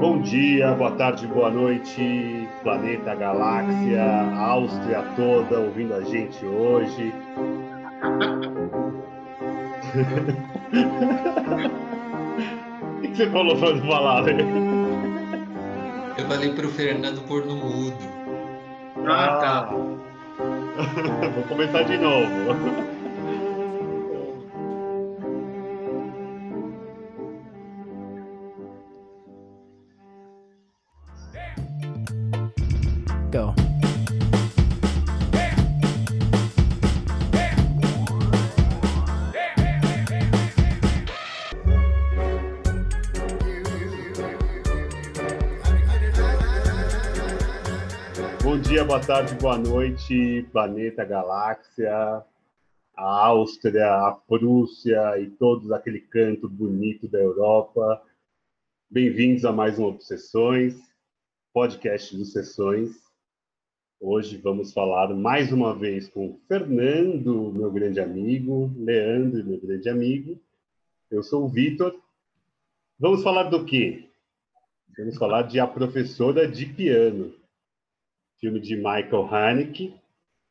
Bom dia, boa tarde, boa noite, planeta, galáxia, Áustria toda ouvindo a gente hoje. O que você falou para falar, né? Eu falei pro Fernando pôr no mudo. Ah, tá. Vou começar de novo. Tarde, boa noite, planeta, galáxia, a Áustria, a Prússia e todos aquele canto bonito da Europa. Bem-vindos a mais um Obsessões, podcast dos Sessões. Hoje vamos falar mais uma vez com Fernando, meu grande amigo, Leandro, meu grande amigo. Eu sou o Vitor. Vamos falar do quê? Vamos falar de A Professora de Piano, filme de Michael Haneke,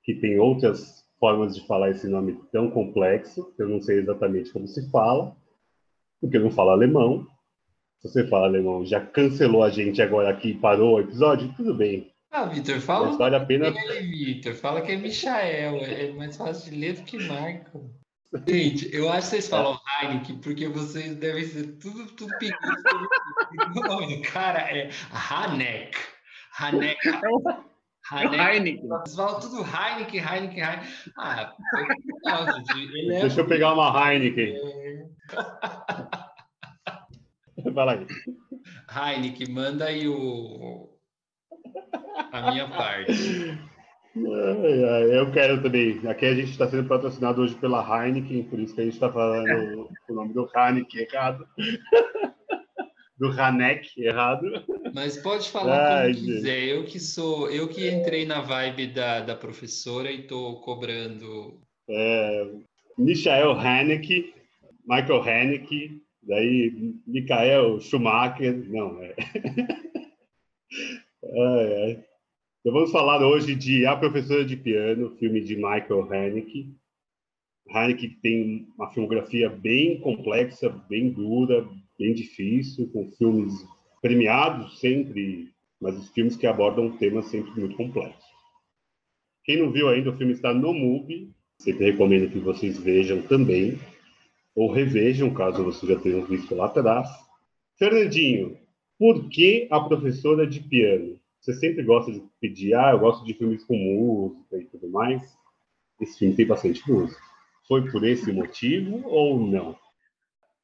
que tem outras formas de falar esse nome tão complexo, que eu não sei exatamente como se fala, porque eu não falo alemão. Se você fala alemão, já cancelou a gente agora aqui, parou o episódio, tudo bem. Ah, Vitor, fala. Mas vale a pena. Vitor, fala que é Michael, é mais fácil de ler do que Michael. Gente, eu acho que vocês falam Heineken porque vocês devem ser tudo, tudo pedidos. o nome do cara é Hanek. Hanek. Heineken. Falam tudo Heineken, Heineken, Heineken. Ah. Ele é... Deixa eu pegar uma Heineken. Fala aí. Heineken, manda aí o... a minha parte. Eu quero também. Aqui a gente está sendo patrocinado hoje pela Heineken, por isso que a gente está falando o nome do Heineken errado. Do Hanek errado. Mas pode falar Ai, como quiser. Eu que sou, eu que entrei na vibe da, da professora e tô cobrando. É, Michael Haneke, Michael Haneke, daí Michael Schumacher, não, é. Ai, ai. Então vamos falar hoje de A Professora de Piano, filme de Michael Haneke. Haneke tem uma filmografia bem complexa, bem dura, bem difícil, com filmes premiados sempre, mas os filmes que abordam temas sempre muito complexos. Quem não viu ainda, o filme está no MUBI, sempre recomendo que vocês vejam também, ou revejam, caso vocês já tenham visto lá atrás. Fernandinho, por que a professora de piano? Você sempre gosta de pedir, ah, eu gosto de filmes com música e tudo mais. Esse filme tem bastante música. Foi por esse motivo ou não?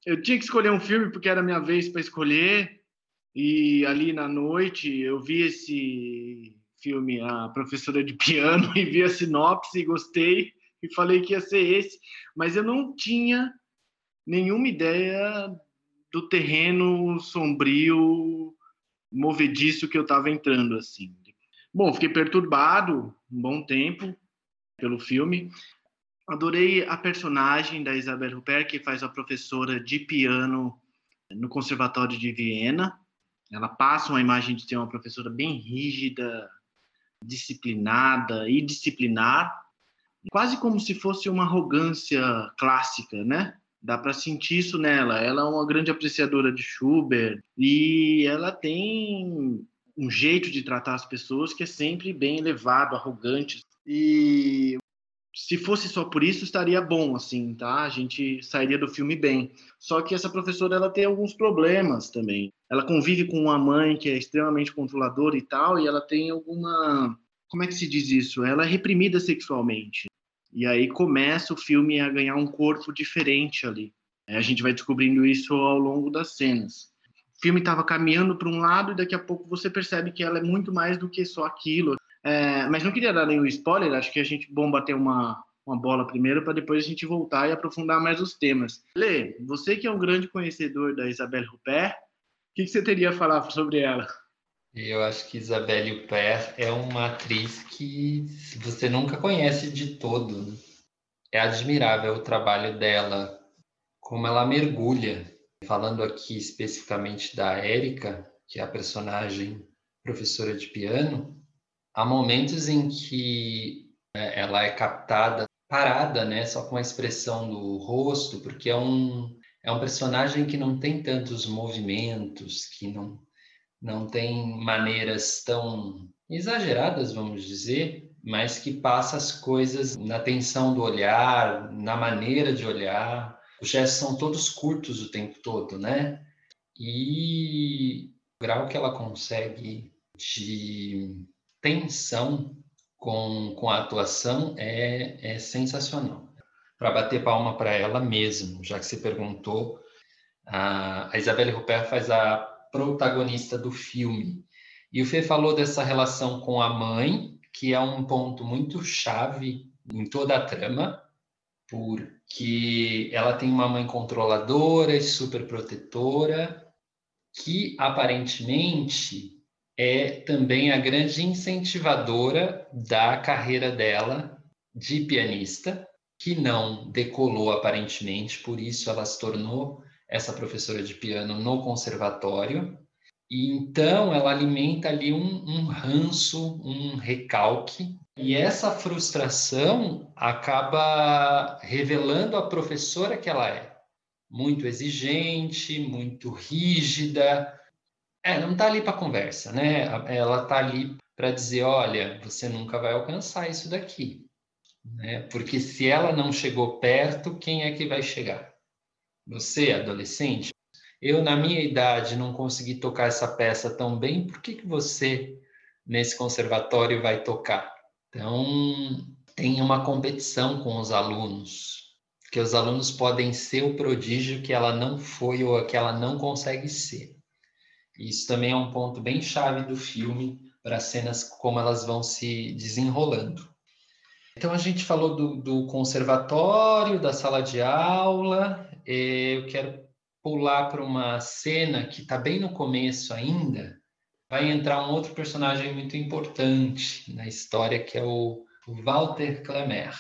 Eu tinha que escolher um filme porque era minha vez para escolher. E ali na noite eu vi esse filme, A Professora de Piano, e vi a sinopse e gostei e falei que ia ser esse. Mas eu não tinha nenhuma ideia do terreno sombrio, movediço que eu estava entrando assim. Bom, fiquei perturbado um bom tempo pelo filme. Adorei a personagem da Isabelle Huppert, que faz a professora de piano no Conservatório de Viena. Ela passa uma imagem de ser uma professora bem rígida, disciplinada e disciplinar, quase como se fosse uma arrogância clássica, né? Dá para sentir isso nela. Ela é uma grande apreciadora de Schubert e ela tem um jeito de tratar as pessoas que é sempre bem elevado, arrogante. E se fosse só por isso estaria bom assim tá a gente sairia do filme bem só que essa professora ela tem alguns problemas também ela convive com uma mãe que é extremamente controladora e tal e ela tem alguma como é que se diz isso? Ela é reprimida sexualmente. E aí começa o filme a ganhar um corpo diferente ali. A gente vai descobrindo isso ao longo das cenas. O filme estava caminhando para um lado e daqui a pouco você percebe que ela é muito mais do que só aquilo. É, mas não queria dar nenhum spoiler, acho que a gente bom bater uma, uma bola primeiro para depois a gente voltar e aprofundar mais os temas. Lê, você que é um grande conhecedor da Isabelle Huppert, que, que, você teria a falar sobre ela? Eu acho que Isabelle Huppert é uma atriz que você nunca conhece de todo. É admirável o trabalho dela, como ela mergulha. Falando aqui especificamente da Érica, que é a personagem professora de piano, há momentos em que é, ela é captada parada, né, só com a expressão do rosto, porque é um é um personagem que não tem tantos movimentos, que não não tem maneiras tão exageradas, vamos dizer, mas que passa as coisas na tensão do olhar, na maneira de olhar. Os gestos são todos curtos o tempo todo, né? E o grau que ela consegue de tensão com, com a atuação é, é sensacional. Para bater palma para ela mesmo, já que você perguntou, a, a Isabelle Rupert faz a protagonista do filme. E o Fê falou dessa relação com a mãe, que é um ponto muito chave em toda a trama, porque ela tem uma mãe controladora e super protetora, que aparentemente é também a grande incentivadora da carreira dela de pianista, que não decolou aparentemente, por isso ela se tornou essa professora de piano no conservatório. E então ela alimenta ali um, um ranço, um recalque, e essa frustração acaba revelando a professora que ela é. Muito exigente, muito rígida, é, não está ali para conversa, né? Ela está ali para dizer, olha, você nunca vai alcançar isso daqui, né? Porque se ela não chegou perto, quem é que vai chegar? Você, adolescente? Eu, na minha idade, não consegui tocar essa peça tão bem, por que, que você, nesse conservatório, vai tocar? Então, tem uma competição com os alunos, que os alunos podem ser o prodígio que ela não foi ou que ela não consegue ser. Isso também é um ponto bem chave do filme para as cenas como elas vão se desenrolando. Então a gente falou do, do conservatório, da sala de aula. Eu quero pular para uma cena que está bem no começo ainda. Vai entrar um outro personagem muito importante na história que é o, Walter Klemer,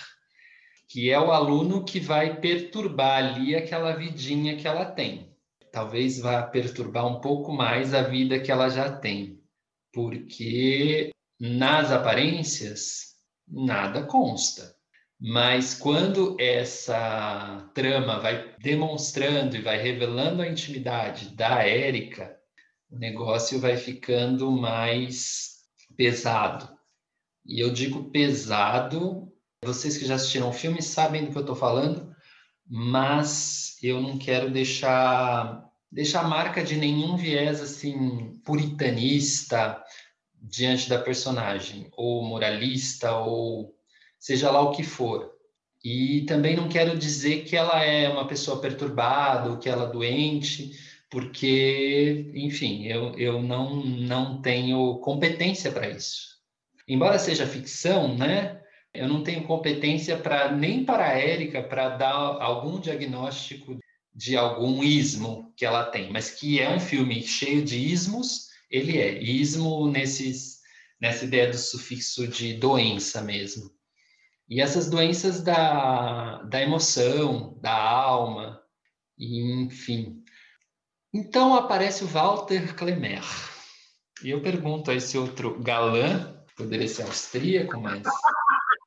que é o aluno que vai perturbar ali aquela vidinha que ela tem talvez vá perturbar um pouco mais a vida que ela já tem, porque nas aparências nada consta. Mas quando essa trama vai demonstrando e vai revelando a intimidade da Érica, o negócio vai ficando mais pesado. E eu digo pesado, vocês que já assistiram o filme sabem do que eu estou falando, mas eu não quero deixar deixar marca de nenhum viés assim puritanista diante da personagem, ou moralista, ou seja lá o que for. E também não quero dizer que ela é uma pessoa perturbada ou que ela é doente, porque, enfim, eu, eu não, não tenho competência para isso. Embora seja ficção, né? Eu não tenho competência para nem para a Érica para dar algum diagnóstico de algum ismo que ela tem, mas que é um filme cheio de ismos, ele é ismo nesses, nessa ideia do sufixo de doença mesmo. E essas doenças da, da emoção, da alma, enfim. Então aparece o Walter Klemer. E eu pergunto a esse outro galã, poderia ser austríaco, mas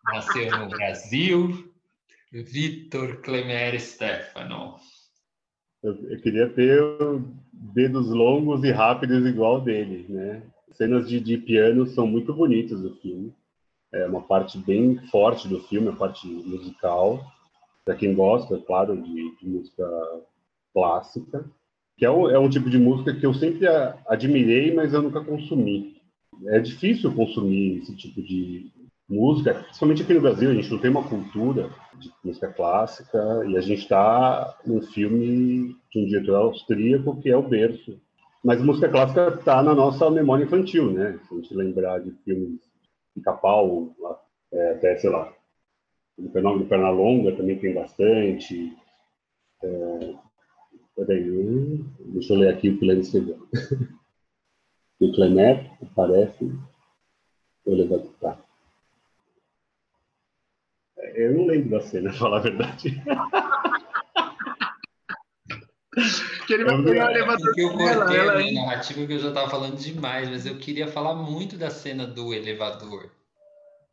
nasceu no Brasil, Vitor Klemer Stefano. Eu, eu, queria ter dedos longos e rápidos igual dele, né? Cenas de, de piano são muito bonitas do filme. É uma parte bem forte do filme, a parte musical. Para quem gosta, claro, de, de música clássica, que é um, é um tipo de música que eu sempre admirei, mas eu nunca consumi. É difícil consumir esse tipo de, música, principalmente aqui no Brasil, a gente não tem uma cultura de música clássica e a gente está num filme de um diretor austríaco que é o berço. Mas música clássica está na nossa memória infantil, né? Se a gente lembrar de filmes de Capau, é, até, sei lá, o Fenômeno do Pernalonga também tem bastante. É, peraí, deixa eu ler aqui o que ele escreveu. o Clemet aparece. Eu levanto, tá. Eu não lembro da cena, pra falar a verdade. que ele vai pegar o elevador eu cortei ela, a narrativa que eu já estava falando demais, mas eu queria falar muito da cena do elevador.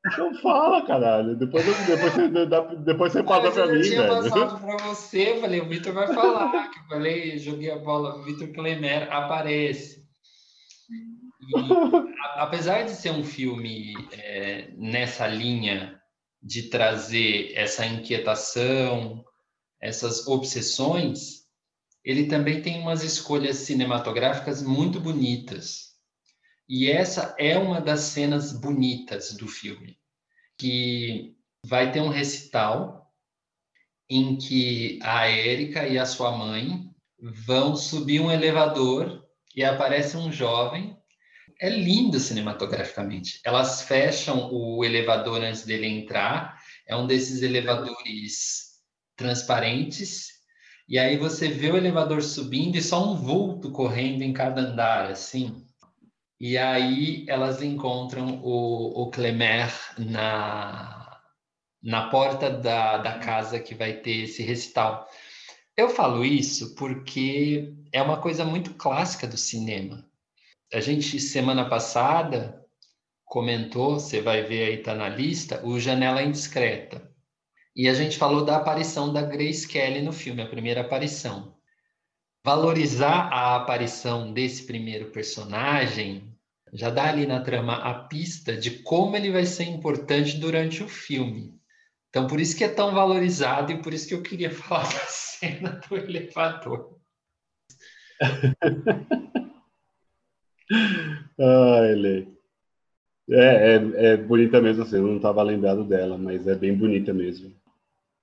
Então fala, caralho. Depois, depois, depois, depois você passa para mim, velho. Eu tinha passado para você, eu falei, o Vitor vai falar. que eu falei, joguei a bola, o Vitor Klemer aparece. E, a, apesar de ser um filme é, nessa linha de trazer essa inquietação, essas obsessões, ele também tem umas escolhas cinematográficas muito bonitas. E essa é uma das cenas bonitas do filme, que vai ter um recital em que a Érica e a sua mãe vão subir um elevador e aparece um jovem. É lindo cinematograficamente. Elas fecham o elevador antes dele entrar. É um desses elevadores transparentes e aí você vê o elevador subindo e só um vulto correndo em cada andar, assim. E aí elas encontram o, o Clemer na, na porta da, da casa que vai ter esse recital. Eu falo isso porque é uma coisa muito clássica do cinema. A gente, semana passada, comentou, você vai ver aí, tá na lista, o Janela Indiscreta. E a gente falou da aparição da Grace Kelly no filme, a primeira aparição. Valorizar a aparição desse primeiro personagem já dá ali na trama a pista de como ele vai ser importante durante o filme. Então, por isso que é tão valorizado e por isso que eu queria falar da cena do elevador. ah, ele é, é, é bonita mesmo, assim, eu não estava lembrado dela, mas é bem bonita mesmo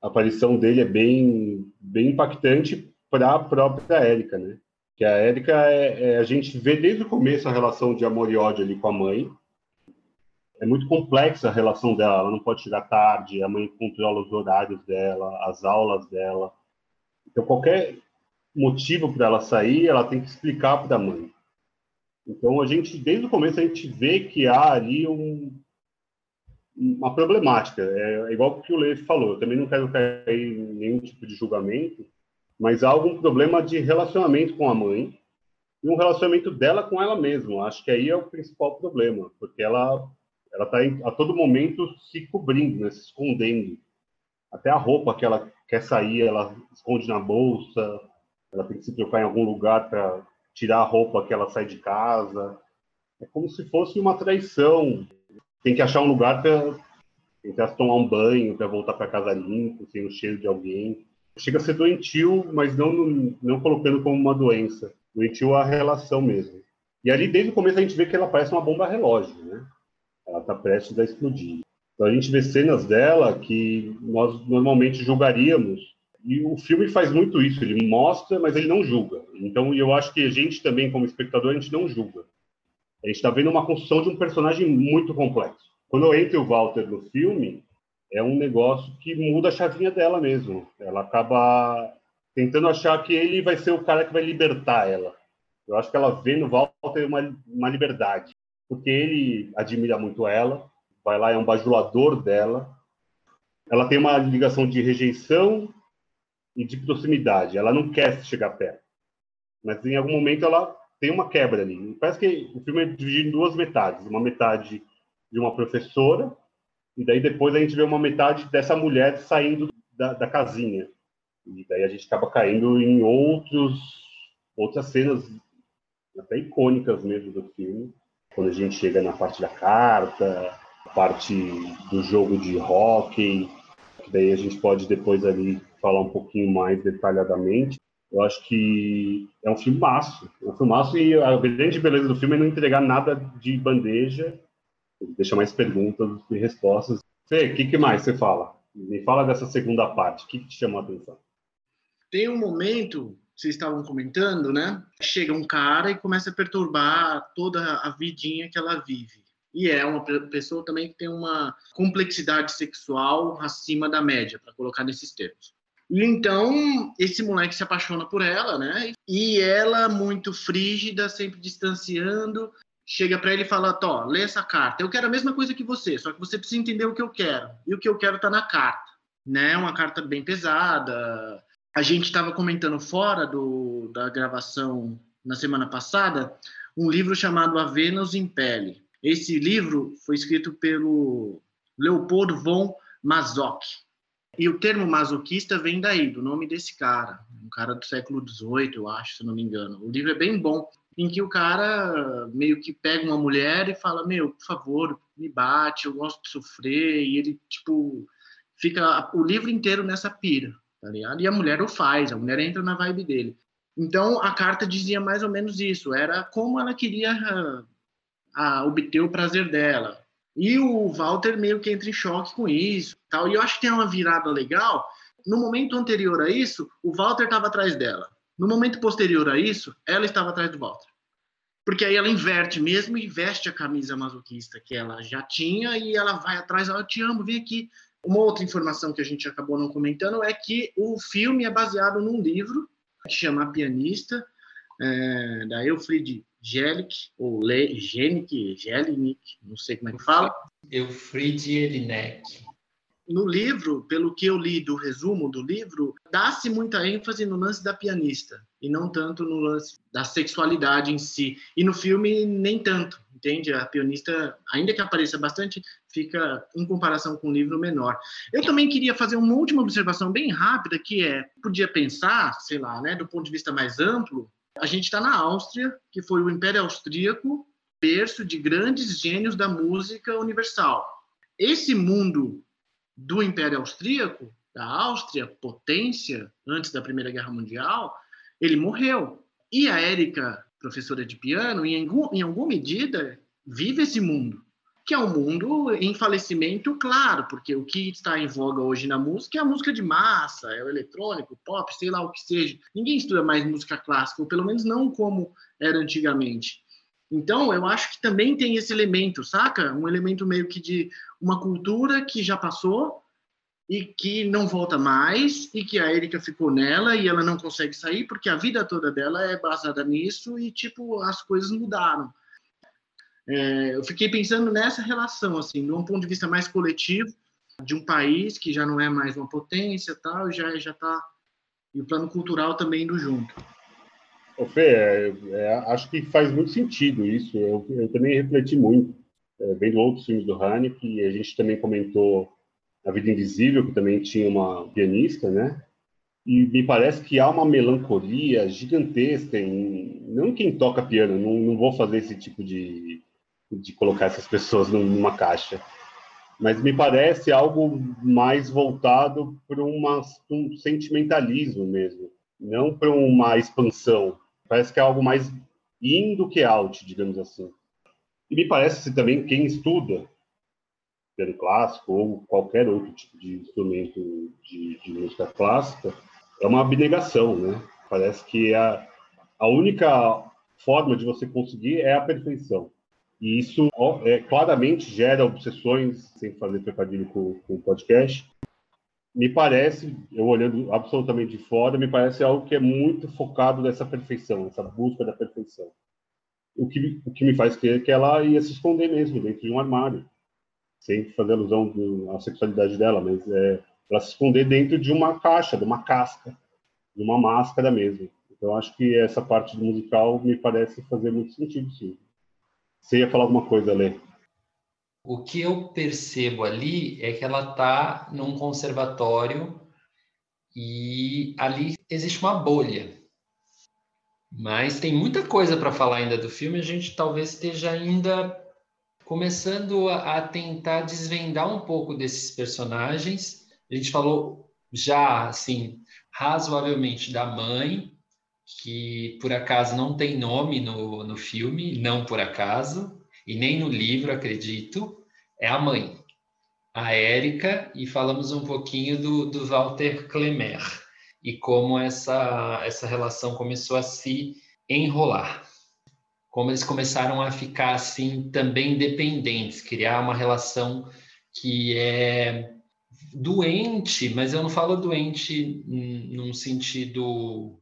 a aparição dele é bem, bem impactante para a própria Érica, né? Que a Érica, é, é, a gente vê desde o começo a relação de amor e ódio ali com a mãe. É muito complexa a relação dela, ela não pode chegar tarde, a mãe controla os horários dela, as aulas dela. Então, qualquer motivo para ela sair, ela tem que explicar para a mãe. Então, a gente, desde o começo, a gente vê que há ali um, uma problemática. É, igual o que o Leite falou, eu também não quero cair em nenhum tipo de julgamento, mas há algum problema de relacionamento com a mãe e um relacionamento dela com ela mesma. Acho que aí é o principal problema, porque ela ela está a todo momento se cobrindo, né, se escondendo. Até a roupa que ela quer sair, ela esconde na bolsa. Ela tem que se trocar em algum lugar para tirar a roupa que ela sai de casa. É como se fosse uma traição tem que achar um lugar para tomar um banho, para voltar para casa limpo, sem o cheiro de alguém. Chega a ser doentio, mas não, não colocando como uma doença. Doentio a relação mesmo. E ali, desde o começo, a gente vê que ela parece uma bomba relógio, né? Ela está prestes a explodir. Então, a gente vê cenas dela que nós normalmente julgaríamos. E o filme faz muito isso. Ele mostra, mas ele não julga. Então, eu acho que a gente também, como espectador, a gente não julga. A gente está vendo uma construção de um personagem muito complexo. Quando entra o Walter no filme, é um negócio que muda a chavinha dela mesmo. Ela acaba tentando achar que ele vai ser o cara que vai libertar ela. Eu acho que ela vê no Walter uma, uma liberdade, porque ele admira muito ela, vai lá, é um bajulador dela. Ela tem uma ligação de rejeição e de proximidade. Ela não quer chegar perto. Mas em algum momento ela tem uma quebra ali. Parece que o filme é dividido em duas metades. Uma metade de uma professora, e daí depois a gente vê uma metade dessa mulher saindo da, da casinha. E daí a gente acaba caindo em outros, outras cenas até icônicas mesmo do filme. Quando a gente chega na parte da carta, parte do jogo de hockey, daí a gente pode depois ali falar um pouquinho mais detalhadamente. Eu acho que é um filmaço. Um filmaço e a grande beleza do filme é não entregar nada de bandeja, deixa mais perguntas e respostas. Fê, o que, que, mais você fala? Me fala dessa segunda parte. O que, que te chamou a atenção? Tem um momento, vocês estavam comentando, né? Chega um cara e começa a perturbar toda a vidinha que ela vive. E é uma pessoa também que tem uma complexidade sexual acima da média, para colocar nesses termos. E então esse moleque se apaixona por ela, né? E ela, muito frígida, sempre distanciando, chega para ele e fala: Tó, lê essa carta. Eu quero a mesma coisa que você, só que você precisa entender o que eu quero. E o que eu quero tá na carta, né? Uma carta bem pesada, a gente estava comentando fora do, da gravação na semana passada um livro chamado A Vênus em Pele. Esse livro foi escrito pelo Leopoldo von Mazoch. E o termo masoquista vem daí, do nome desse cara, um cara do século XVIII, eu acho, se não me engano. O livro é bem bom, em que o cara meio que pega uma mulher e fala: Meu, por favor, me bate, eu gosto de sofrer. E ele, tipo, fica o livro inteiro nessa pira, tá ligado? E a mulher o faz, a mulher entra na vibe dele. Então a carta dizia mais ou menos isso: era como ela queria a, ah, a, obter o prazer dela. E o Walter meio que entra em choque com isso. Tal. E eu acho que tem uma virada legal. No momento anterior a isso, o Walter estava atrás dela. No momento posterior a isso, ela estava atrás do Walter. Porque aí ela inverte mesmo e veste a camisa masoquista que ela já tinha e ela vai atrás, ela te amo, vem aqui. Uma outra informação que a gente acabou não comentando é que o filme é baseado num livro que chama Pianista, é, da Elfried Jelinek, ou Le, Jelinek, Jelinek, não sei como é que fala. Elfried Jelinek no livro, pelo que eu li do resumo do livro, dá-se muita ênfase no lance da pianista e não tanto no lance da sexualidade em si. E no filme nem tanto, entende? A pianista, ainda que apareça bastante, fica em comparação com o livro menor. Eu também queria fazer uma última observação bem rápida, que é, podia pensar, sei lá, né, do ponto de vista mais amplo, a gente está na Áustria, que foi o Império Austríaco, berço de grandes gênios da música universal. Esse mundo do Império Austríaco, da Áustria, potência antes da Primeira Guerra Mundial, ele morreu. E a Érica, professora de piano, em, algum, em alguma medida, vive esse mundo, que é um mundo em falecimento, claro, porque o que está em voga hoje na música é a música de massa, é o eletrônico, pop, sei lá o que seja. Ninguém estuda mais música clássica, ou pelo menos não como era antigamente. Então, eu acho que também tem esse elemento, saca? Um elemento meio que de uma cultura que já passou e que não volta mais e que a Erika ficou nela e ela não consegue sair porque a vida toda dela é baseada nisso e, tipo, as coisas mudaram. É, eu fiquei pensando nessa relação, assim, de um ponto de vista mais coletivo, de um país que já não é mais uma potência tal, e já já está e o plano cultural também indo junto. Ô Fê, é, é, acho que faz muito sentido isso. Eu, eu também refleti muito, é, vendo outros filmes do Haneke, e a gente também comentou A Vida Invisível, que também tinha uma pianista, né? E me parece que há uma melancolia gigantesca em não quem toca piano, não, não vou fazer esse tipo de, de colocar essas pessoas numa caixa, mas me parece algo mais voltado para um sentimentalismo mesmo, não para uma expansão. Parece que é algo mais in do que out, digamos assim. E me parece também quem estuda piano clássico ou qualquer outro tipo de instrumento de, de música clássica é uma abnegação, né? Parece que a, a única forma de você conseguir é a perfeição. E isso é, claramente gera obsessões, sem fazer trocadilho com, com o podcast, me parece, eu olhando absolutamente de fora, me parece algo que é muito focado nessa perfeição, essa busca da perfeição. O que, o que me faz crer que ela ia se esconder mesmo dentro de um armário, sem fazer alusão à sexualidade dela, mas é, ela se esconder dentro de uma caixa, de uma casca, de uma máscara mesmo. Então acho que essa parte do musical me parece fazer muito sentido, sim. Você ia falar alguma coisa, Lê? O que eu percebo ali é que ela está num conservatório e ali existe uma bolha. Mas tem muita coisa para falar ainda do filme, a gente talvez esteja ainda começando a, a, tentar desvendar um pouco desses personagens. A gente falou já, assim, razoavelmente da mãe, que por acaso não tem nome no, no filme, não por acaso e nem no livro, acredito, é a mãe, a Érica, e falamos um pouquinho do, do Walter Klemer e como essa, essa relação começou a se enrolar. Como eles começaram a ficar assim também dependentes, criar uma relação que é doente, mas eu não falo doente num sentido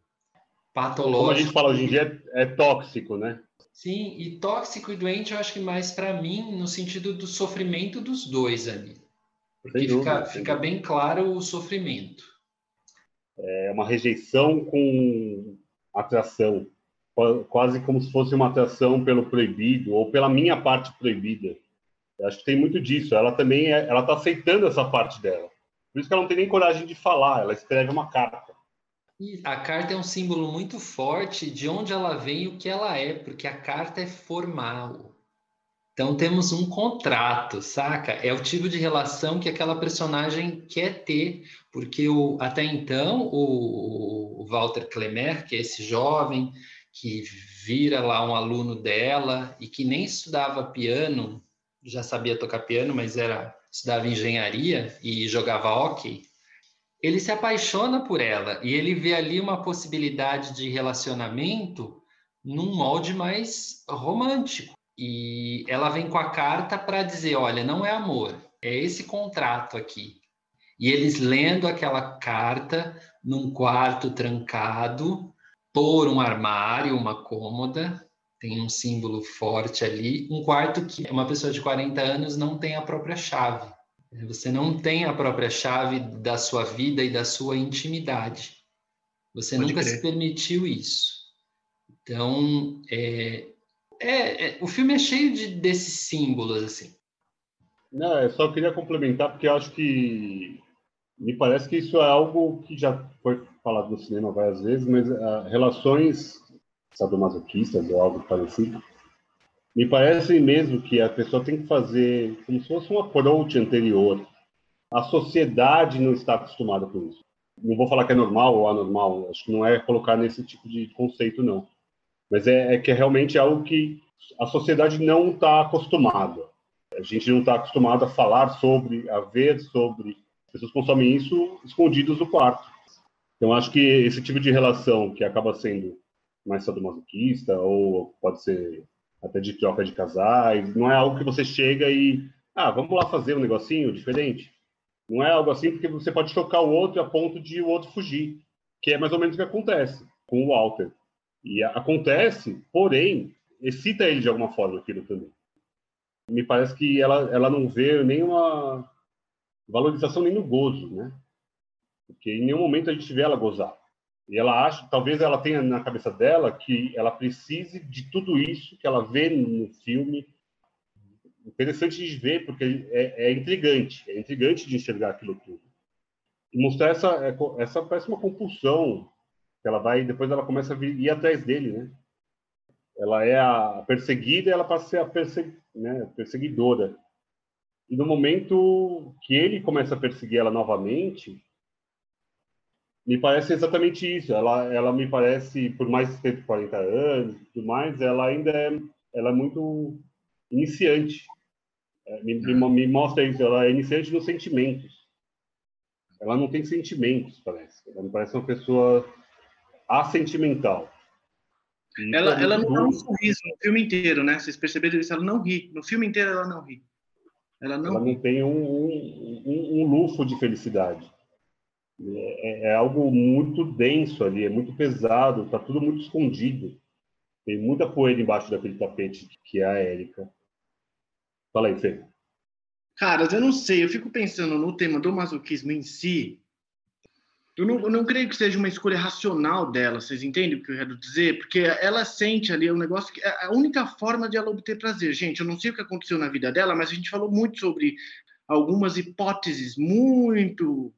patológico. Como a gente fala hoje em dia, é tóxico, né? Sim, e tóxico e doente eu acho que mais para mim no sentido do sofrimento dos dois ali. Porque dúvida, fica, fica bem claro o sofrimento. É uma rejeição com atração, quase como se fosse uma atração pelo proibido ou pela minha parte proibida. Eu acho que tem muito disso. Ela também é, ela está aceitando essa parte dela. Por isso que ela não tem nem coragem de falar. Ela escreve uma carta. A carta é um símbolo muito forte de onde ela vem e o que ela é, porque a carta é formal. Então temos um contrato, saca? É o tipo de relação que aquela personagem quer ter, porque o, até então o, o Walter Klemer, que é esse jovem que vira lá um aluno dela e que nem estudava piano, já sabia tocar piano, mas era estudava engenharia e jogava hockey, ele se apaixona por ela e ele vê ali uma possibilidade de relacionamento num molde mais romântico. E ela vem com a carta para dizer: olha, não é amor, é esse contrato aqui. E eles lendo aquela carta num quarto trancado, por um armário, uma cômoda, tem um símbolo forte ali, um quarto que uma pessoa de 40 anos não tem a própria chave. Você não tem a própria chave da sua vida e da sua intimidade. Você Pode nunca crer. se permitiu isso. Então, é, é, é, o filme é cheio de, desses símbolos, assim. Não, eu só queria complementar, porque eu acho que me parece que isso é algo que já foi falado no cinema várias vezes, mas uh, relações sadomasoquistas ou algo parecido, me parece mesmo que a pessoa tem que fazer como se fosse um approach anterior. A sociedade não está acostumada com isso. Não vou falar que é normal ou anormal, acho que não é colocar nesse tipo de conceito, não. Mas é, é que é algo que a sociedade não está acostumada. A gente não está acostumado a falar sobre, a ver sobre. As pessoas consomem isso escondidos no quarto. Então, acho que esse tipo de relação que acaba sendo mais sadomasoquista, ou pode ser até de troca de casais, não é algo que você chega e, ah, vamos lá fazer um negocinho diferente. Não é algo assim porque você pode chocar o outro a ponto de o outro fugir, que é mais ou menos o que acontece com o Walter. E acontece, porém, excita ele de alguma forma aquilo também. Me parece que ela, ela não vê nenhuma valorização nem no gozo, né? Porque em nenhum momento a gente vê ela gozar. E ela acha, talvez ela tenha na cabeça dela que ela precise de tudo isso que ela vê no filme. Interessante de ver, porque é, é intrigante, é intrigante de enxergar aquilo tudo. E mostrar essa, essa parece uma compulsão ela vai, depois ela começa a vir, ir atrás dele, né? Ela é a perseguida e ela passa a ser a persegu, né, perseguidora. E no momento que ele começa a perseguir ela novamente, me parece exatamente isso. Ela, ela me parece, por mais que tenha 40 anos e tudo mais, ela ainda é, ela é muito iniciante. É, me, me, me, mostra isso. Ela é iniciante nos sentimentos. Ela não tem sentimentos, parece. Ela me parece uma pessoa assentimental. ela, ela não dá um sorriso no filme inteiro, né? Vocês perceberam isso? Ela não ri. No filme inteiro ela não ri. Ela não, ela não tem um, um, um, lufo de felicidade. É, é, algo muito denso ali, é muito pesado, tá tudo muito escondido. Tem muita poeira embaixo daquele tapete que é a Érica. Fala aí, Fê. Caras, eu não sei, eu fico pensando no tema do masoquismo em si, eu não, eu não, creio que seja uma escolha racional dela, vocês entendem o que eu quero dizer? Porque ela sente ali um negócio que é a única forma de ela obter prazer. Gente, eu não sei o que aconteceu na vida dela, mas a gente falou muito sobre algumas hipóteses muito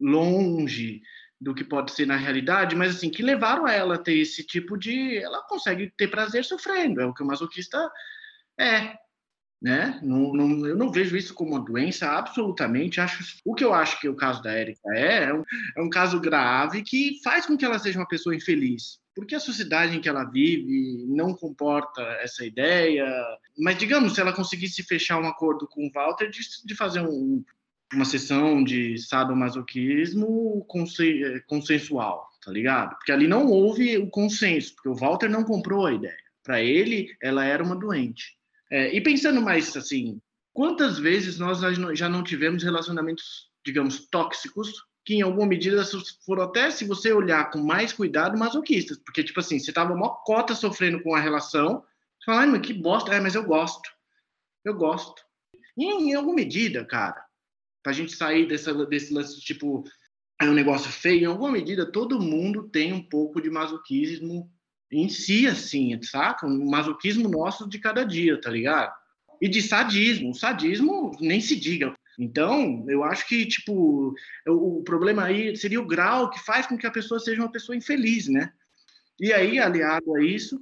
longe do que pode ser na realidade, mas assim, que levaram a ela a ter esse tipo de. Ela consegue ter prazer sofrendo, é o que o masoquista é né? Não, não, eu não vejo isso como uma doença absolutamente. Acho o que eu acho que o caso da Érica é, é um, é um caso grave que faz com que ela seja uma pessoa infeliz, porque a sociedade em que ela vive não comporta essa ideia. Mas digamos, se ela conseguisse fechar um acordo com o Walter de, de fazer um, uma sessão de sadomasoquismo consensual, tá ligado? Porque ali não houve o consenso, porque o Walter não comprou a ideia. Para ele, ela era uma doente. É, e pensando mais assim, quantas vezes nós já não tivemos relacionamentos, digamos, tóxicos, que em alguma medida foram até, se você olhar com mais cuidado, masoquistas? Porque, tipo assim, você tava uma cota sofrendo com a relação, você fala, ai, mas que bosta, é, mas eu gosto. Eu gosto. E, em alguma medida, cara, pra gente sair dessa, desse lance, tipo, é um negócio feio, em alguma medida todo mundo tem um pouco de masoquismo em si, assim, saca? Um masoquismo nosso de cada dia, tá ligado? E de sadismo. O sadismo nem se diga. Então, eu acho que, tipo, o, problema aí seria o grau que faz com que a pessoa seja uma pessoa infeliz, né? E aí, aliado a isso,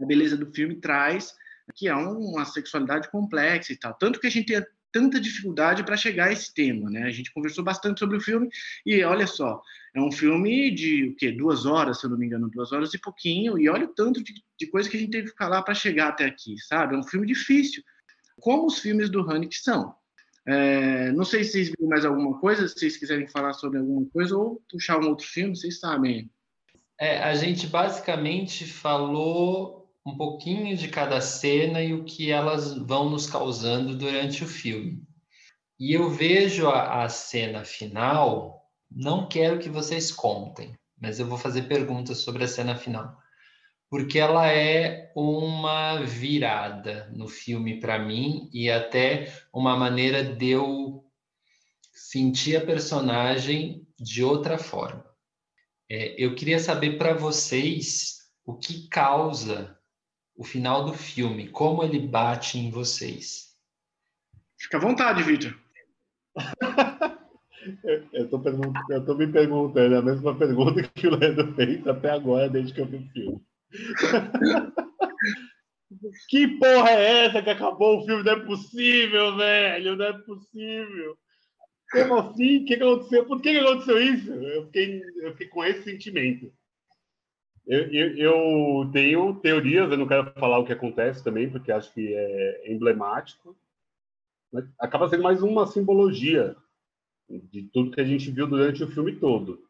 a beleza do filme traz que é uma sexualidade complexa e tal. Tanto que a gente tanta dificuldade para chegar a esse tema, né? A gente conversou bastante sobre o filme e olha só, é um filme de o quê? Duas horas, se eu não me engano, duas horas e pouquinho. E olha o tanto de, de coisa que a gente teve que falar para chegar até aqui, sabe? É um filme difícil, como os filmes do Haneke são. É, não sei se vocês viram mais alguma coisa, se vocês quiserem falar sobre alguma coisa ou puxar um outro filme, vocês sabem. É, a gente basicamente falou um pouquinho de cada cena e o que elas vão nos causando durante o filme. E eu vejo a, a cena final, não quero que vocês contem, mas eu vou fazer perguntas sobre a cena final porque ela é uma virada no filme para mim e até uma maneira de eu sentir a personagem de outra forma. É, eu queria saber para vocês o que causa o final do filme, como ele bate em vocês. Fica à vontade, Vitor. eu estou me perguntando a mesma pergunta que o Leandro fez até agora, desde que eu vi o filme. que porra é essa que acabou o filme? Não é possível, velho. Não é possível. Como assim? O que, aconteceu? Por que, aconteceu isso? Eu fiquei, eu fiquei com esse sentimento. Eu, eu, eu, tenho teorias, eu não quero falar o que acontece também, porque acho que é emblemático. Mas acaba sendo mais uma simbologia de tudo que a gente viu durante o filme todo.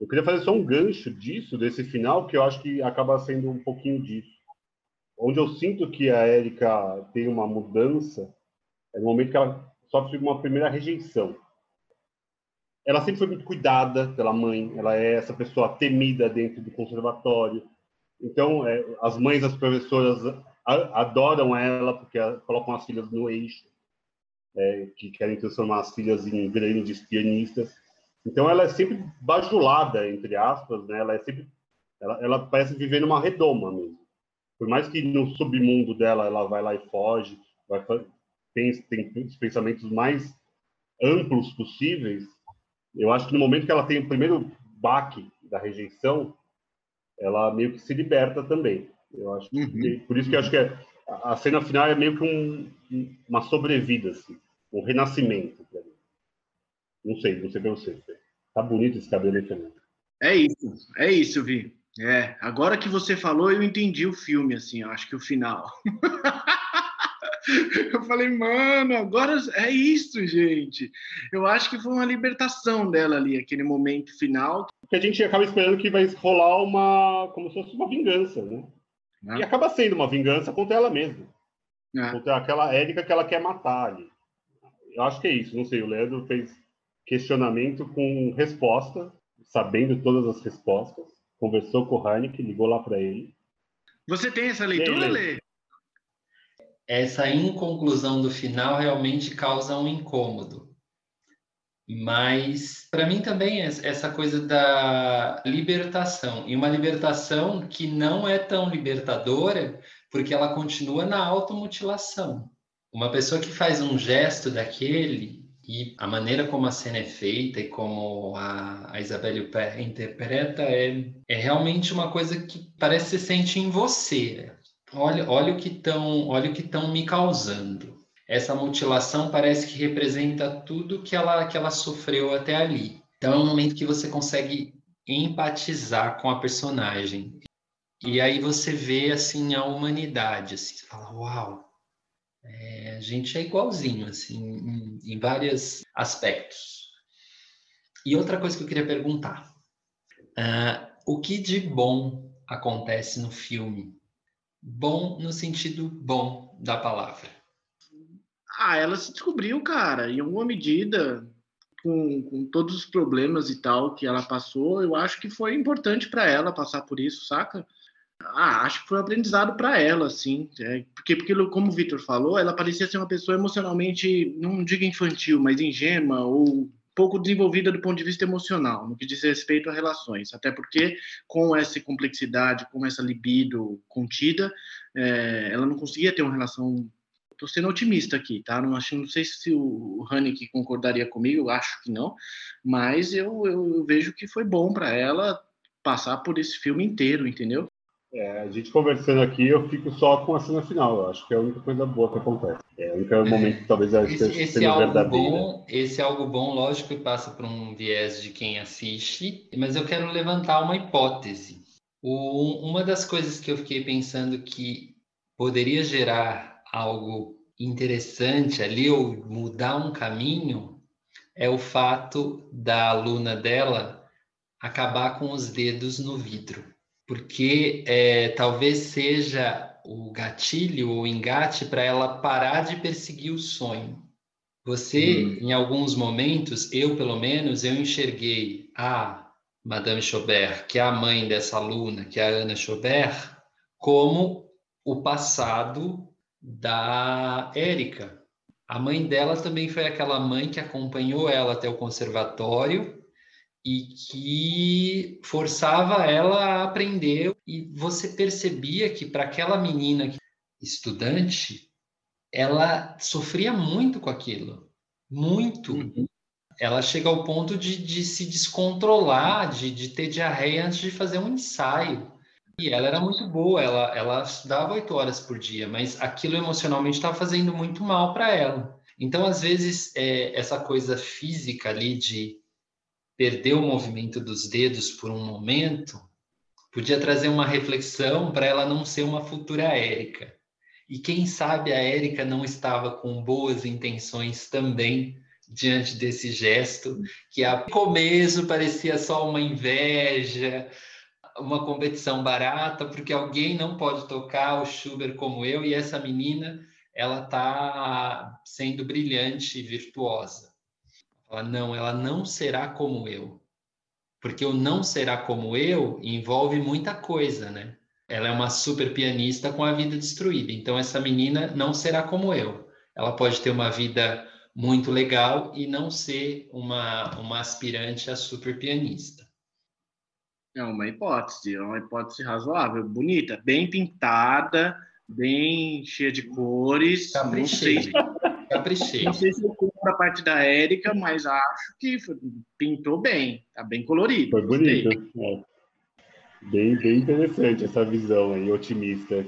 Eu queria fazer só um gancho disso, desse final, que eu acho que acaba sendo um pouquinho disso. Onde eu sinto que a Érica tem uma mudança é no momento que ela sofre uma primeira rejeição. Ela sempre foi muito cuidada pela mãe, ela é essa pessoa temida dentro do conservatório. Então, é, as mães das professoras adoram ela porque colocam as filhas no eixo, é, que querem transformar as filhas em grandes pianistas. Então ela é sempre bajulada, entre aspas, né? Ela é sempre, ela, ela parece viver numa redoma mesmo. Por mais que no submundo dela ela vai lá e foge, vai, tem, tem os pensamentos mais amplos possíveis, eu acho que no momento que ela tem o primeiro baque da rejeição, ela meio que se liberta também. Eu acho que, uhum. por isso que eu acho que é, a cena final é meio que um, uma sobrevida, assim, um renascimento. Não sei, não sei pra você. Tá bonito esse cabelo aí também. É isso, é isso, Vi. É, agora que você falou, eu entendi o filme, assim, eu acho que o final. eu falei, mano, agora é isso, gente. Eu acho que foi uma libertação dela ali, aquele momento final. Porque a gente acaba esperando que vai rolar uma. como se fosse uma vingança, né? Ah. E acaba sendo uma vingança contra ela mesma. Ah. Contra aquela Érica que ela quer matar ali. Eu acho que é isso, não sei, o Leandro fez questionamento com resposta, sabendo todas as respostas, conversou com o Heineken, ligou lá para ele. Você tem essa leitura, Lê? Essa inconclusão do final realmente causa um incômodo. Mas, para mim também, essa coisa da libertação. E uma libertação que não é tão libertadora, porque ela continua na automutilação. Uma pessoa que faz um gesto daquele, e a maneira como a cena é feita e como a, a Isabelle Huppert interpreta é, é realmente uma coisa que parece se sente em você. Olha, olha o que estão, olha o que estão me causando. Essa mutilação parece que representa tudo que ela que ela sofreu até ali. Então é um momento que você consegue empatizar com a personagem. E aí você vê assim a humanidade, assim, você fala, uau, é, a gente é igualzinho, assim, em, em vários aspectos. E outra coisa que eu queria perguntar: uh, o que de bom acontece no filme? Bom no sentido bom da palavra. Ah, ela se descobriu, cara, em alguma medida, com, com todos os problemas e tal que ela passou, eu acho que foi importante para ela passar por isso, saca? Ah, acho que foi um aprendizado para ela, assim. É, porque, porque, como o Vitor falou, ela parecia ser uma pessoa emocionalmente, não digo infantil, mas ingênua ou pouco desenvolvida do ponto de vista emocional, no que diz respeito a relações. Até porque, com essa complexidade, com essa libido contida, é, ela não conseguia ter uma relação. Estou sendo otimista aqui, tá? Não, acho, não sei se o Haneke concordaria comigo, acho que não, mas eu, eu, eu vejo que foi bom para ela passar por esse filme inteiro, entendeu? É, a gente conversando aqui, eu fico só com a cena final. Eu acho que é a única coisa boa que acontece. É o único é. momento que talvez a esse, esse algo verdadeira. bom, esse algo bom, lógico que passa por um viés de quem assiste, mas eu quero levantar uma hipótese. O, uma das coisas que eu fiquei pensando que poderia gerar algo interessante ali ou mudar um caminho é o fato da aluna dela acabar com os dedos no vidro porque é, talvez seja o gatilho ou engate para ela parar de perseguir o sonho. Você, hum. em alguns momentos, eu pelo menos, eu enxerguei a Madame Chaubert, que é a mãe dessa aluna, que é a Ana Chaubert, como o passado da Érica. A mãe dela também foi aquela mãe que acompanhou ela até o conservatório e que forçava ela a aprender. E você percebia que para aquela menina estudante ela sofria muito com aquilo muito. Uhum. ela chega ao ponto de, de se descontrolar de, de ter diarreia antes de fazer um ensaio. E ela era muito boa ela ela estudava oito horas por dia mas aquilo emocionalmente estava fazendo muito mal para ela. Então às vezes é, essa coisa física ali de perder o movimento dos dedos por um momento, podia trazer uma reflexão para ela não ser uma futura Érica. E quem sabe a Érica não estava com boas intenções também diante desse gesto, que a começo parecia só uma inveja, uma competição barata, porque alguém não pode tocar o Schubert como eu, e essa menina, ela está sendo brilhante e virtuosa. Ela não, ela não será como eu. Porque o não será como eu envolve muita coisa, né? Ela é uma super pianista com a vida destruída. Então essa menina não será como eu. Ela pode ter uma vida muito legal e não ser uma, uma aspirante a super pianista. É uma hipótese, é uma hipótese razoável, bonita, bem pintada, bem cheia de cores. Caprichei. Não sei, Caprichei. Não sei se eu compro a parte da Érica, mas acho que pintou bem. Tá bem colorido. Foi bonito. É. Bem, bem interessante essa visão aí, otimista.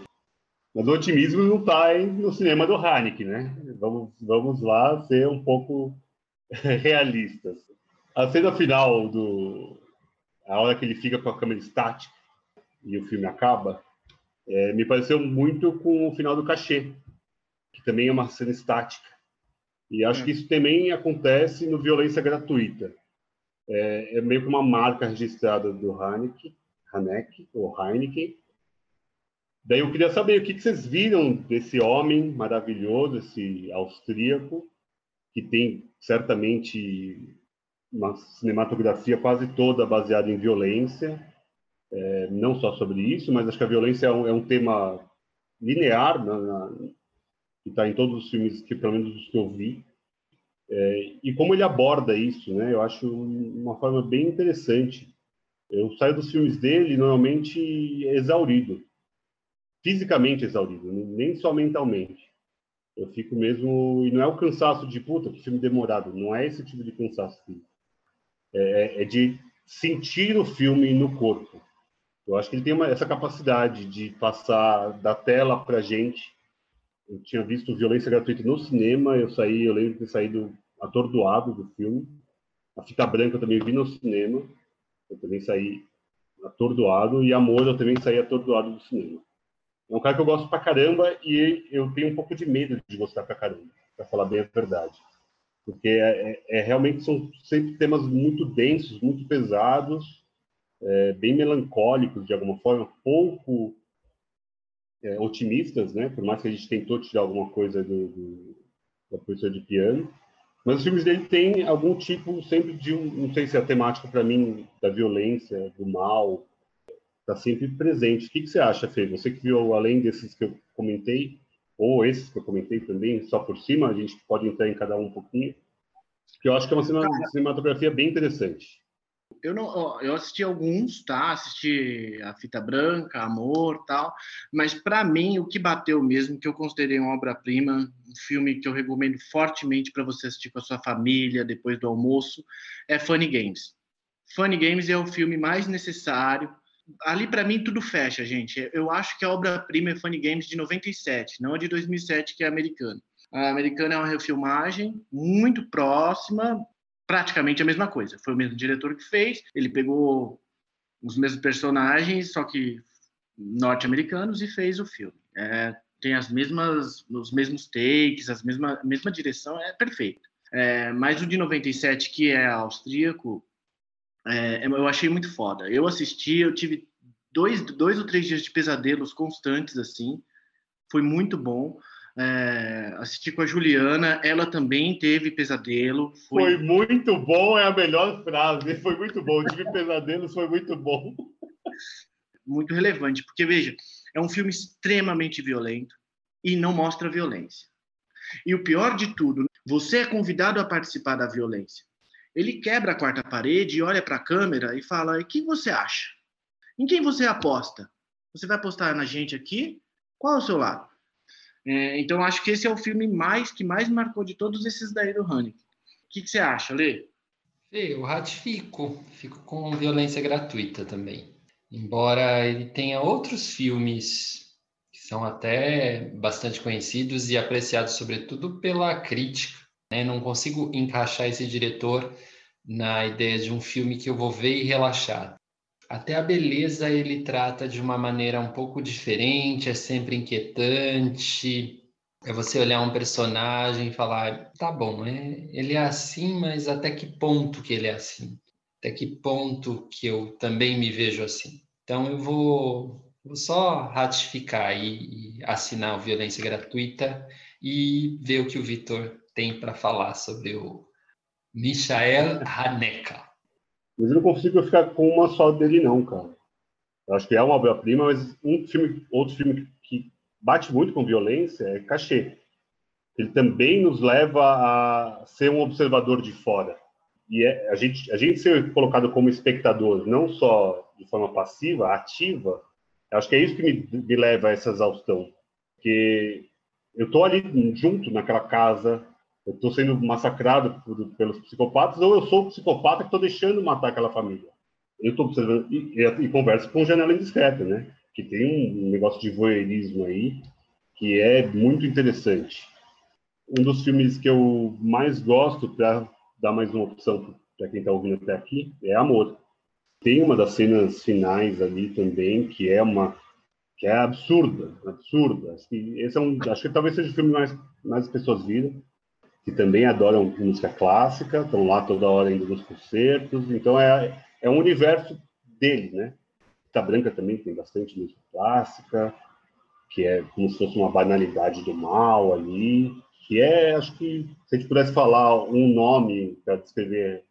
Mas o otimismo não está no cinema do Haneke, né? Vamos, vamos lá ser um pouco realistas. A cena final do... A hora que ele fica com a câmera estática e o filme acaba, é, me pareceu muito com o final do cachê, que também é uma cena estática. E acho que isso também acontece no Violência Gratuita. É, é meio que uma marca registrada do Haneke, Haneke ou Heineken. Daí eu queria saber o que, que vocês viram desse homem maravilhoso, esse austríaco, que tem certamente uma cinematografia quase toda baseada em violência, é, não só sobre isso, mas acho que a violência é um, é um tema linear na, na, que está em todos os filmes, que pelo menos os que eu vi. É, e como ele aborda isso, né? Eu acho uma forma bem interessante. Eu saio dos filmes dele normalmente exaurido, fisicamente exaurido, nem só mentalmente. Eu fico mesmo e não é o cansaço de puta que filme demorado, não é esse tipo de cansaço. É, é de sentir o filme no corpo. Eu acho que ele tem uma, essa capacidade de passar da tela para gente eu tinha visto Violência Gratuita no cinema, eu saí, eu lembro de ter saído atordoado do filme. A Fita Branca eu também vi no cinema, eu também saí atordoado, e Amor eu também saí atordoado do cinema. É um cara que eu gosto pra caramba e eu tenho um pouco de medo de gostar pra caramba, pra falar bem a verdade. Porque é, é, é realmente são sempre temas muito densos, muito pesados, é, bem melancólicos de alguma forma, pouco é, otimistas, né? Por mais que a gente tentou tirar alguma coisa do, do, da professora de piano, mas os filmes dele têm algum tipo sempre de um, não sei se é a temática para mim da violência, do mal, está sempre presente. O que, que você acha, Fê? Você que viu além desses que eu comentei, ou esses que eu comentei também, só por cima, a gente pode entrar em cada um um pouquinho. Que eu acho que é uma cinematografia bem interessante. Eu não, eu assisti alguns, tá? Assisti a Fita Branca, Amor, tal. Mas para mim o que bateu mesmo, que eu considerei uma obra-prima, um filme que eu recomendo fortemente para você assistir com a sua família depois do almoço, é Funny Games. Funny Games é o filme mais necessário. Ali para mim tudo fecha, gente. Eu acho que a obra-prima é Funny Games de 97, não a de 2007 que é americana. A americana é uma refilmagem muito próxima, praticamente a mesma coisa. Foi o mesmo diretor que fez, ele pegou os mesmos personagens, só que norte-americanos, e fez o filme. É, tem as mesmas, os mesmos takes, as mesma, a mesma direção, é perfeito. É, mas o de 97, que é austríaco, é, eu achei muito foda. Eu assisti, eu tive dois, dois ou três dias de pesadelos constantes, assim, foi muito bom é, assisti com a Juliana, ela também teve pesadelo. Foi... foi... muito bom, é a melhor frase. Foi muito bom. Tive pesadelos, foi muito bom. Muito relevante, porque veja, é um filme extremamente violento e não mostra violência. E o pior de tudo, você é convidado a participar da violência. Ele quebra a quarta parede e olha para a câmera e fala: "O que você acha? Em quem você aposta? Você vai apostar na gente aqui? Qual é o seu lado?" É, então, acho que esse é o filme mais que mais marcou de todos esses daí do Haneke. O que, que você acha, Lê? Eu ratifico. Fico com violência gratuita também. Embora ele tenha outros filmes que são até bastante conhecidos e apreciados, sobretudo pela crítica. Né? Não consigo encaixar esse diretor na ideia de um filme que eu vou ver e relaxar. Até a beleza ele trata de uma maneira um pouco diferente, é sempre inquietante. É você olhar um personagem e falar, tá bom, é, ele é assim, mas até que ponto que ele é assim? Até que ponto que eu também me vejo assim? Então eu vou, vou só ratificar e, e assinar o Violência Gratuita e ver o que o Vitor tem para falar sobre o Michael Haneke. Mas eu não consigo ficar com uma só dele, não, cara. Eu acho que é uma obra-prima, mas um filme, outro filme que bate muito com violência é Cachê. Ele também nos leva a ser um observador de fora. E é, a, gente, a gente ser colocado como espectador, não só de forma passiva, ativa, acho que é isso que me, me leva a essa exaustão. Porque eu estou ali junto naquela casa, eu estou sendo massacrado por, pelos psicopatas ou eu sou o psicopata que estou deixando matar aquela família. Eu estou observando e, e, e, converso com Janela Indiscreta, né? Que tem um negócio de voyeurismo aí que é muito interessante. Um dos filmes que eu mais gosto para dar mais uma opção para quem está ouvindo até aqui é Amor. Tem uma das cenas finais ali também que é uma que é absurda, absurda. Esse é um, acho que talvez seja o filme mais mais pessoas viram que também adoram música clássica, estão lá toda hora indo nos concertos, então é, é um universo dele, né? Fita Branca também tem bastante música clássica, que é como se fosse uma banalidade do mal ali, que é, acho que, se a gente pudesse falar um nome para descrever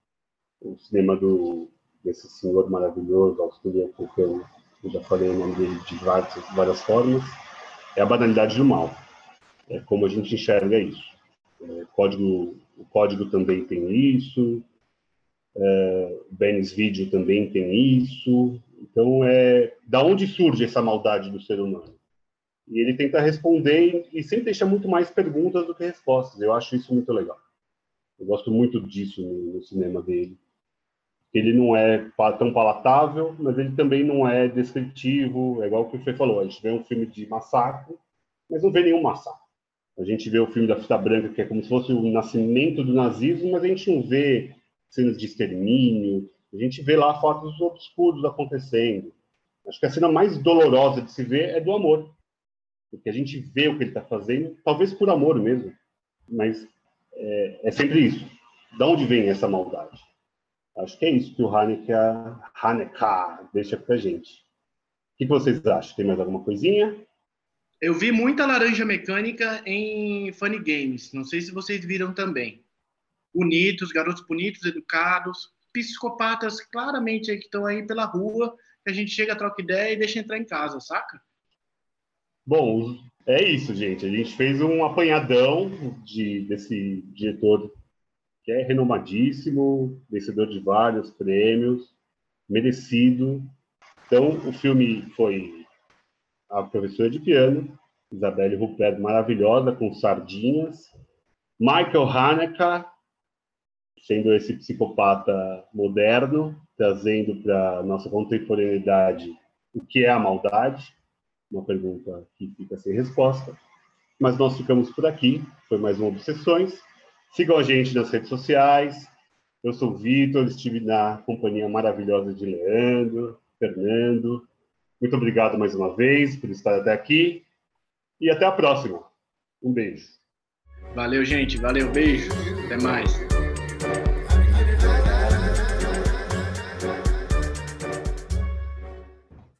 o cinema do, desse senhor maravilhoso, austríaco, que eu, eu já falei o nome dele de várias, várias formas, é a banalidade do mal. É como a gente enxerga isso. É, código, o código também tem isso, é, o Benes Video também tem isso. Então, é da onde surge essa maldade do ser humano? E ele tenta responder e sempre deixa muito mais perguntas do que respostas. Eu acho isso muito legal. Eu gosto muito disso no, no cinema dele. Ele não é tão palatável, mas ele também não é descritivo. É igual o que você falou. A gente vê um filme de massacre, mas não vê nenhum massacre. A gente vê o filme da Fita Branca, que é como se fosse o nascimento do nazismo, mas a gente não vê cenas de extermínio, a gente vê lá fatos obscuros acontecendo. Acho que a cena mais dolorosa de se ver é do amor, porque a gente vê o que ele está fazendo, talvez por amor mesmo, mas é, é, sempre isso. De onde vem essa maldade? Acho que é isso que o Haneke, deixa para gente. O que vocês acham? Tem mais alguma coisinha? Eu vi muita laranja mecânica em Funny Games. Não sei se vocês viram também. Bonitos, garotos bonitos, educados, psicopatas claramente que estão aí pela rua, que a gente chega, troca ideia e deixa entrar em casa, saca? Bom, é isso, gente. A gente fez um apanhadão de, desse diretor, que é renomadíssimo, vencedor de vários prêmios, merecido. Então, o filme foi a professora de piano, Isabelle Rupert, maravilhosa, com sardinhas. Michael Haneke, sendo esse psicopata moderno, trazendo para nossa contemporaneidade o que é a maldade, uma pergunta que fica sem resposta. Mas nós ficamos por aqui, foi mais um Obsessões. Sigam a gente nas redes sociais. Eu sou o Vitor, estive na companhia maravilhosa de Leandro, Fernando. Muito obrigado mais uma vez por estar até aqui e até a próxima. Um beijo. Valeu, gente. Valeu, beijo. Até mais.